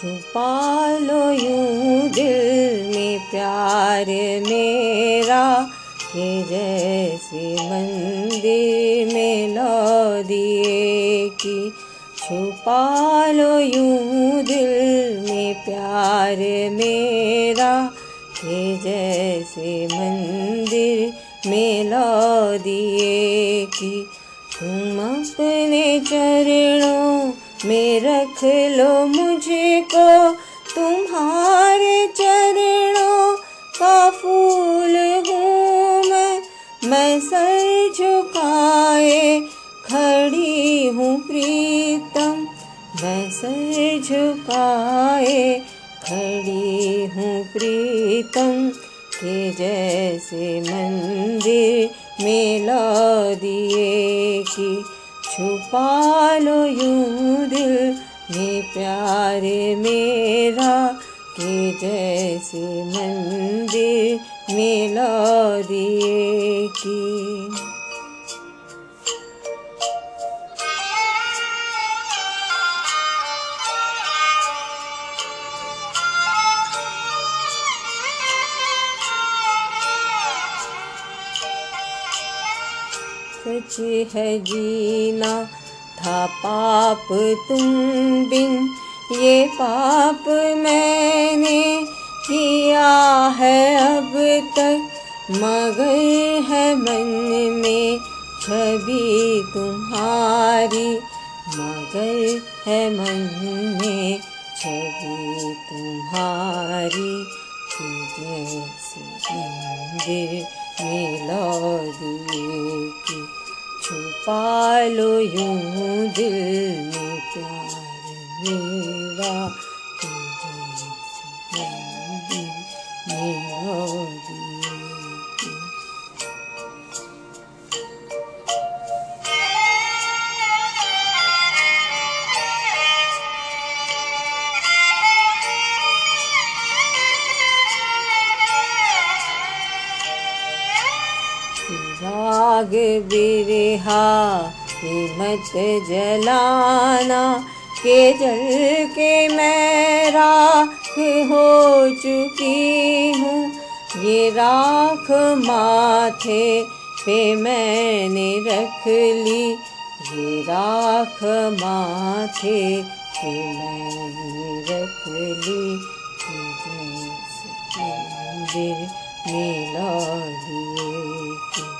छुपा यूं दिल में प्यार मेरा के जैसे मंदिर में लो दिए की छुपा लो यूं दिल में प्यार मेरा के में लो दिए की तुम अपने चरणों में रख लो मुझको, तुम्हारे चरणों का फूल हूँ मैं। मैं सर झुकाए खड़ी हूँ प्रीतम। मैं सर झुकाए खड़ी हूँ प्रीतम के जैसे मंदिर में दिए कि छुपा लो यूं दिल में प्यार मेरा के जैसे में ला दिए की सच है जीना, था पाप तुम बिन। ये पाप मैंने किया है अब तक, मगर है मन में छवि तुम्हारी। मगर है मन में छवि तुम्हारी जैसे मंदिर में दिए पालो यूं दिल में प्यार मेरा मेरा राग बिरहा मत जलाना के जल के मैं राख हो चुकी हूँ। ये राख माथे पे मैंने रख ली, ये राख माथे पे मैंने रख ली। मंदिर में दिए